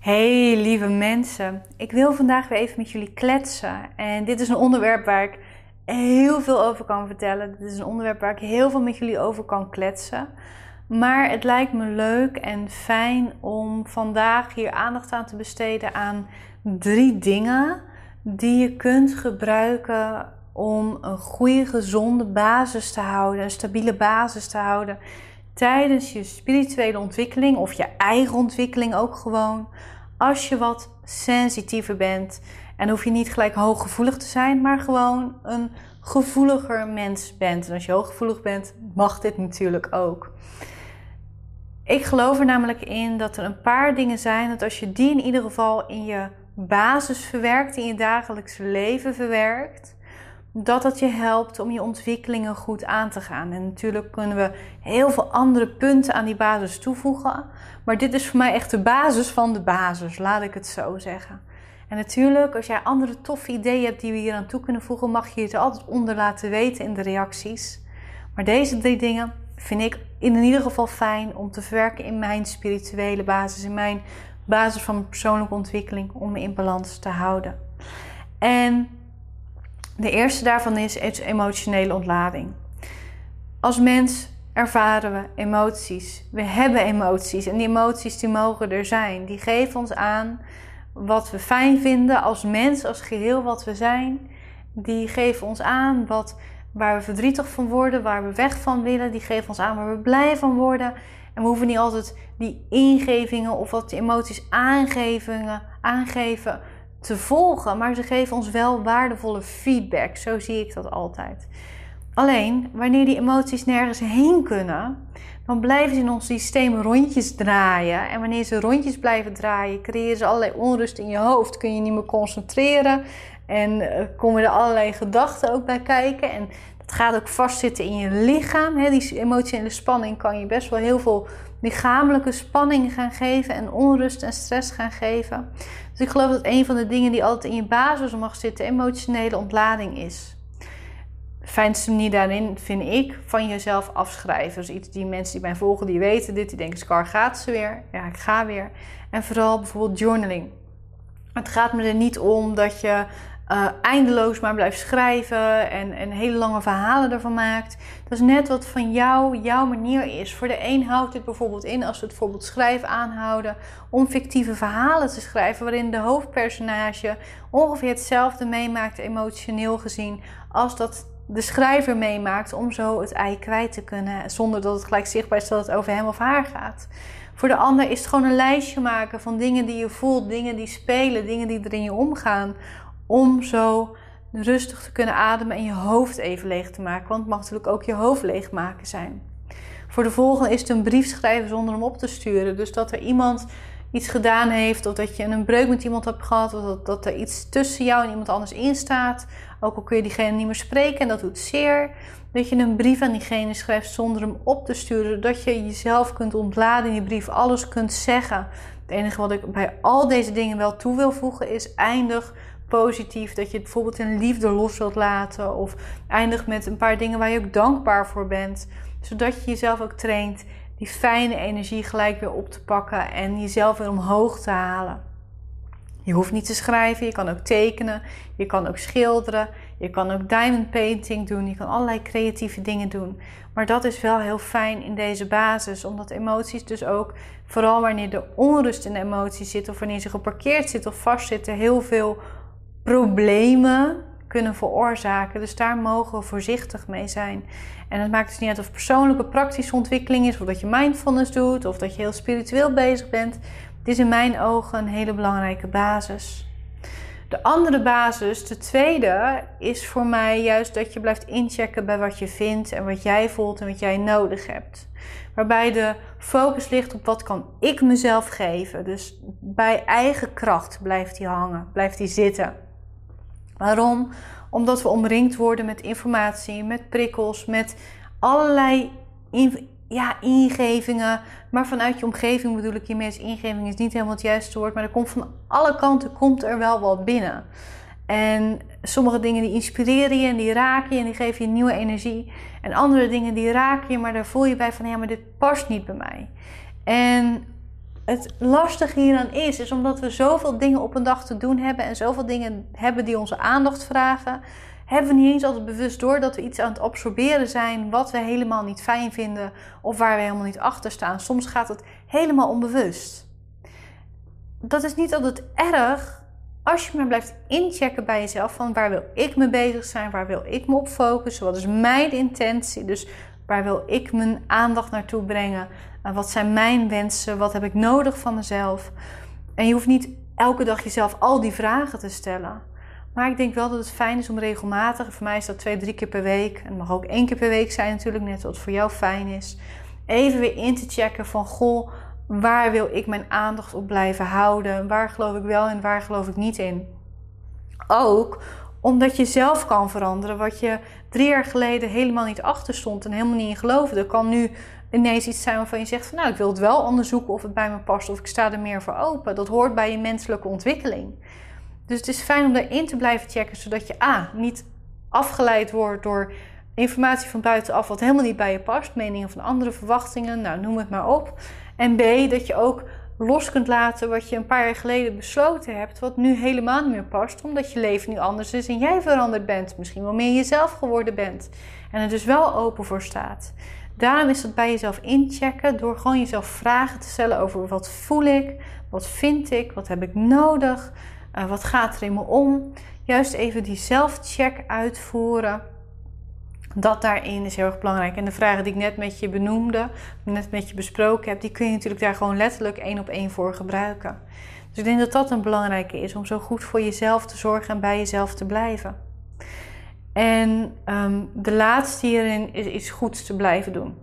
Hey lieve mensen, ik wil vandaag weer even met jullie kletsen. En dit is een onderwerp waar ik heel veel over kan vertellen. Dit is een onderwerp waar ik heel veel met jullie over kan kletsen. Maar het lijkt me leuk en fijn om vandaag hier aandacht aan te besteden aan drie dingen die je kunt gebruiken om een goede, gezonde basis te houden, een stabiele basis te houden tijdens je spirituele ontwikkeling of je eigen ontwikkeling ook gewoon. Als je wat sensitiever bent en hoef je niet gelijk hooggevoelig te zijn, maar gewoon een gevoeliger mens bent. En als je hooggevoelig bent, mag dit natuurlijk ook. Ik geloof er namelijk in dat er een paar dingen zijn dat als je die in ieder geval in je basis verwerkt, in je dagelijkse leven verwerkt, dat dat je helpt om je ontwikkelingen goed aan te gaan. En natuurlijk kunnen we heel veel andere punten aan die basis toevoegen. Maar dit is voor mij echt de basis van de basis, laat ik het zo zeggen. En natuurlijk, als jij andere toffe ideeën hebt die we hier aan toe kunnen voegen, mag je het altijd onder laten weten in de reacties. Maar deze drie dingen vind ik in ieder geval fijn om te verwerken in mijn spirituele basis, in mijn basis van persoonlijke ontwikkeling, om me in balans te houden. En de eerste daarvan is, is emotionele ontlading. Als mens ervaren we emoties. We hebben emoties en die emoties die mogen er zijn. Die geven ons aan wat we fijn vinden als mens, als geheel wat we zijn. Die geven ons aan wat, waar we verdrietig van worden, waar we weg van willen. Die geven ons aan waar we blij van worden. En we hoeven niet altijd die ingevingen of wat die emoties aangeven, aangeven te volgen, maar ze geven ons wel waardevolle feedback. Zo zie ik dat altijd. Alleen, wanneer die emoties nergens heen kunnen, dan blijven ze in ons systeem rondjes draaien. En wanneer ze rondjes blijven draaien, creëren ze allerlei onrust in je hoofd. Kun je niet meer concentreren en uh, komen er allerlei gedachten ook bij kijken. En dat gaat ook vastzitten in je lichaam. Die emotionele spanning kan je best wel heel veel lichamelijke spanning gaan geven en onrust en stress gaan geven. Dus ik geloof dat een van de dingen die altijd in je basis mag zitten, emotionele ontlading is. De fijnste manier daarin vind ik van jezelf afschrijven. Dus iets die mensen die mij volgen, die weten dit, die denken, Scar gaat ze weer. Ja, ik ga weer. En vooral bijvoorbeeld journaling. Het gaat me er niet om dat je uh, eindeloos maar blijft schrijven en, en hele lange verhalen ervan maakt. Dat is net wat van jou, jouw manier is. Voor de een houdt dit bijvoorbeeld in, als we het bijvoorbeeld schrijven aanhouden, om fictieve verhalen te schrijven waarin de hoofdpersonage ongeveer hetzelfde meemaakt, emotioneel gezien, als dat de schrijver meemaakt, om zo het ei kwijt te kunnen, zonder dat het gelijk zichtbaar is dat het over hem of haar gaat. Voor de ander is het gewoon een lijstje maken van dingen die je voelt, dingen die spelen, dingen die er in je omgaan om zo rustig te kunnen ademen en je hoofd even leeg te maken. Want het mag natuurlijk ook je hoofd leegmaken zijn. Voor de volgende is het een brief schrijven zonder hem op te sturen. Dus dat er iemand iets gedaan heeft, of dat je een breuk met iemand hebt gehad, of dat, dat er iets tussen jou en iemand anders in staat. Ook al kun je diegene niet meer spreken en dat doet zeer. Dat je een brief aan diegene schrijft zonder hem op te sturen. Zodat je jezelf kunt ontladen in die brief, alles kunt zeggen. Het enige wat ik bij al deze dingen wel toe wil voegen is eindig positief. Dat je het bijvoorbeeld in liefde los wilt laten. Of eindigt met een paar dingen waar je ook dankbaar voor bent. Zodat je jezelf ook traint die fijne energie gelijk weer op te pakken en jezelf weer omhoog te halen. Je hoeft niet te schrijven, je kan ook tekenen, je kan ook schilderen, je kan ook diamond painting doen, je kan allerlei creatieve dingen doen. Maar dat is wel heel fijn in deze basis, omdat emoties dus ook, vooral wanneer de onrust in de emoties zit of wanneer ze geparkeerd zit of vastzitten, heel veel problemen kunnen veroorzaken. Dus daar mogen we voorzichtig mee zijn. En het maakt dus niet uit of persoonlijke praktische ontwikkeling is, of dat je mindfulness doet, of dat je heel spiritueel bezig bent. Dit is in mijn ogen een hele belangrijke basis. De andere basis, de tweede, is voor mij juist dat je blijft inchecken bij wat je vindt en wat jij voelt en wat jij nodig hebt. Waarbij de focus ligt op wat kan ik mezelf geven. Dus bij eigen kracht blijft die hangen, blijft die zitten. Waarom? Omdat we omringd worden met informatie, met prikkels, met allerlei ja, ingevingen. Maar vanuit je omgeving bedoel ik hiermee, ingeving is niet helemaal het juiste woord. Maar er komt van alle kanten komt er wel wat binnen. En sommige dingen die inspireren je en die raken je en die geven je nieuwe energie. En andere dingen die raken je, maar daar voel je bij van ja, maar dit past niet bij mij. En het lastige hieraan is, is omdat we zoveel dingen op een dag te doen hebben en zoveel dingen hebben die onze aandacht vragen, hebben we niet eens altijd bewust door dat we iets aan het absorberen zijn wat we helemaal niet fijn vinden of waar we helemaal niet achter staan. Soms gaat het helemaal onbewust. Dat is niet altijd erg als je maar blijft inchecken bij jezelf van waar wil ik mee bezig zijn, waar wil ik me op focussen, wat is mijn intentie, dus waar wil ik mijn aandacht naartoe brengen, wat zijn mijn wensen, wat heb ik nodig van mezelf. En je hoeft niet elke dag jezelf al die vragen te stellen. Maar ik denk wel dat het fijn is om regelmatig, voor mij is dat twee, drie keer per week, en mag ook één keer per week zijn natuurlijk, net wat voor jou fijn is, even weer in te checken van goh, waar wil ik mijn aandacht op blijven houden? Waar geloof ik wel en waar geloof ik niet in? Ook omdat je zelf kan veranderen. Wat je drie jaar geleden helemaal niet achter stond en helemaal niet in geloofde, kan nu ineens iets zijn waarvan je zegt van nou, ik wil het wel onderzoeken of het bij me past of ik sta er meer voor open. Dat hoort bij je menselijke ontwikkeling. Dus het is fijn om daarin te blijven checken, zodat je A, niet afgeleid wordt door informatie van buitenaf wat helemaal niet bij je past, meningen van andere verwachtingen, nou noem het maar op. En B, dat je ook los kunt laten wat je een paar jaar geleden besloten hebt, wat nu helemaal niet meer past, omdat je leven nu anders is en jij veranderd bent, misschien wel meer jezelf geworden bent en er dus wel open voor staat. Daarom is dat bij jezelf inchecken door gewoon jezelf vragen te stellen over wat voel ik, wat vind ik, wat heb ik nodig, uh, wat gaat er in me om. Juist even die zelfcheck uitvoeren. Dat daarin is heel erg belangrijk. En de vragen die ik net met je benoemde, net met je besproken heb, die kun je natuurlijk daar gewoon letterlijk één op één voor gebruiken. Dus ik denk dat dat een belangrijke is om zo goed voor jezelf te zorgen en bij jezelf te blijven. En um, de laatste hierin is iets goeds te blijven doen.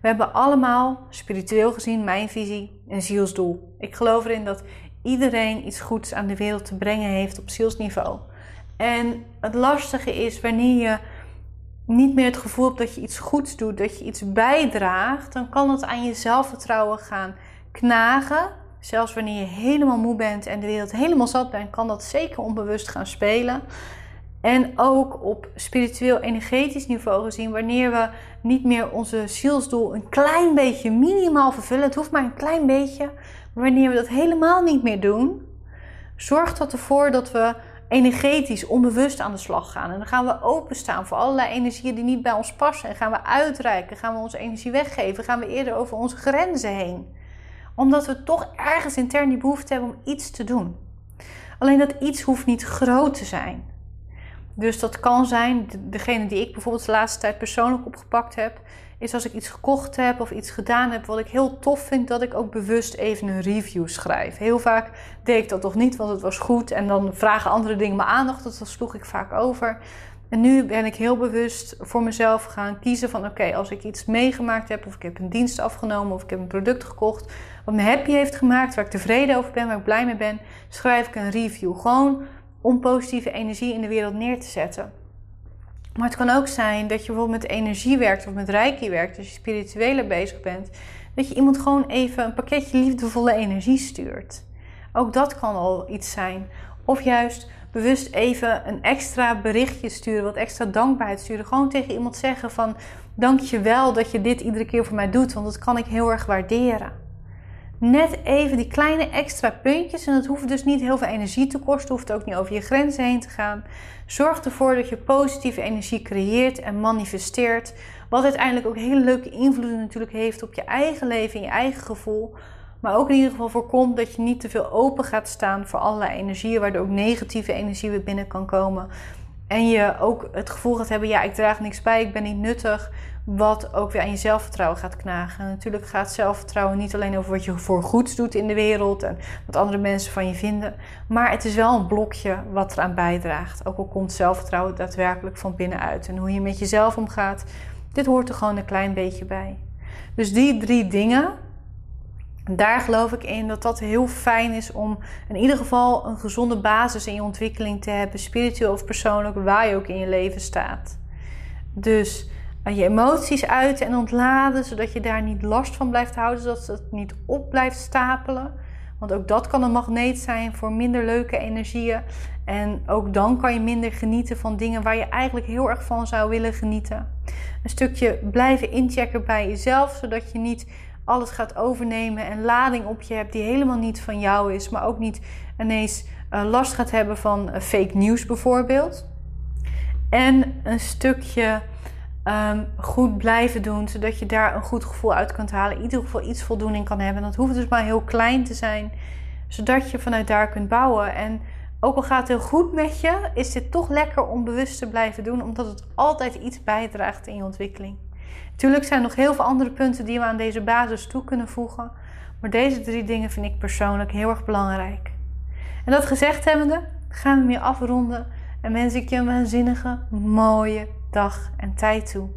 We hebben allemaal, spiritueel gezien, mijn visie, een zielsdoel. Ik geloof erin dat iedereen iets goeds aan de wereld te brengen heeft op zielsniveau. En het lastige is wanneer je niet meer het gevoel hebt dat je iets goeds doet, dat je iets bijdraagt, dan kan het aan je zelfvertrouwen gaan knagen. Zelfs wanneer je helemaal moe bent en de wereld helemaal zat bent, kan dat zeker onbewust gaan spelen. En ook op spiritueel energetisch niveau gezien, wanneer we niet meer onze zielsdoel een klein beetje minimaal vervullen, het hoeft maar een klein beetje, wanneer we dat helemaal niet meer doen, zorgt dat ervoor dat we energetisch onbewust aan de slag gaan. En dan gaan we openstaan voor allerlei energieën die niet bij ons passen. En gaan we uitreiken, gaan we onze energie weggeven, gaan we eerder over onze grenzen heen. Omdat we toch ergens intern die behoefte hebben om iets te doen. Alleen dat iets hoeft niet groot te zijn. Dus dat kan zijn, degene die ik bijvoorbeeld de laatste tijd persoonlijk opgepakt heb, is als ik iets gekocht heb of iets gedaan heb wat ik heel tof vind, dat ik ook bewust even een review schrijf. Heel vaak deed ik dat toch niet, want het was goed en dan vragen andere dingen me aandacht, dat sloeg ik vaak over. En nu ben ik heel bewust voor mezelf gaan kiezen van oké, als ik iets meegemaakt heb of ik heb een dienst afgenomen of ik heb een product gekocht wat me happy heeft gemaakt, waar ik tevreden over ben, waar ik blij mee ben, schrijf ik een review. Gewoon om positieve energie in de wereld neer te zetten. Maar het kan ook zijn dat je bijvoorbeeld met energie werkt of met reiki werkt, als je spiritueler bezig bent, dat je iemand gewoon even een pakketje liefdevolle energie stuurt. Ook dat kan al iets zijn. Of juist bewust even een extra berichtje sturen, wat extra dankbaarheid sturen. Gewoon tegen iemand zeggen van dank je wel dat je dit iedere keer voor mij doet, want dat kan ik heel erg waarderen net even die kleine extra puntjes. En dat hoeft dus niet heel veel energie te kosten, hoeft ook niet over je grenzen heen te gaan. Zorg ervoor dat je positieve energie creëert en manifesteert. Wat uiteindelijk ook hele leuke invloeden natuurlijk heeft op je eigen leven en je eigen gevoel. Maar ook in ieder geval voorkomt dat je niet te veel open gaat staan voor allerlei energieën, waardoor ook negatieve energie weer binnen kan komen. En je ook het gevoel gaat hebben, ja, ik draag niks bij, ik ben niet nuttig. Wat ook weer aan je zelfvertrouwen gaat knagen. En natuurlijk gaat zelfvertrouwen niet alleen over wat je voor goeds doet in de wereld en wat andere mensen van je vinden. Maar het is wel een blokje wat eraan bijdraagt. Ook al komt zelfvertrouwen daadwerkelijk van binnenuit. En hoe je met jezelf omgaat, dit hoort er gewoon een klein beetje bij. Dus die drie dingen, daar geloof ik in dat dat heel fijn is om in ieder geval een gezonde basis in je ontwikkeling te hebben, spiritueel of persoonlijk, waar je ook in je leven staat. Dus je emoties uiten en ontladen, zodat je daar niet last van blijft houden, zodat het niet op blijft stapelen. Want ook dat kan een magneet zijn voor minder leuke energieën. En ook dan kan je minder genieten van dingen waar je eigenlijk heel erg van zou willen genieten. Een stukje blijven inchecken bij jezelf, zodat je niet alles gaat overnemen en lading op je hebt die helemaal niet van jou is, maar ook niet ineens uh, last gaat hebben van uh, fake nieuws bijvoorbeeld. En een stukje um, goed blijven doen, zodat je daar een goed gevoel uit kunt halen. In ieder geval iets voldoening kan hebben. Dat hoeft dus maar heel klein te zijn, zodat je vanuit daar kunt bouwen. En ook al gaat het heel goed met je, is dit toch lekker om bewust te blijven doen, omdat het altijd iets bijdraagt in je ontwikkeling. Natuurlijk zijn er nog heel veel andere punten die we aan deze basis toe kunnen voegen, maar deze drie dingen vind ik persoonlijk heel erg belangrijk. En dat gezegd hebbende, gaan we meer afronden en wens ik je een waanzinnige, mooie dag en tijd toe.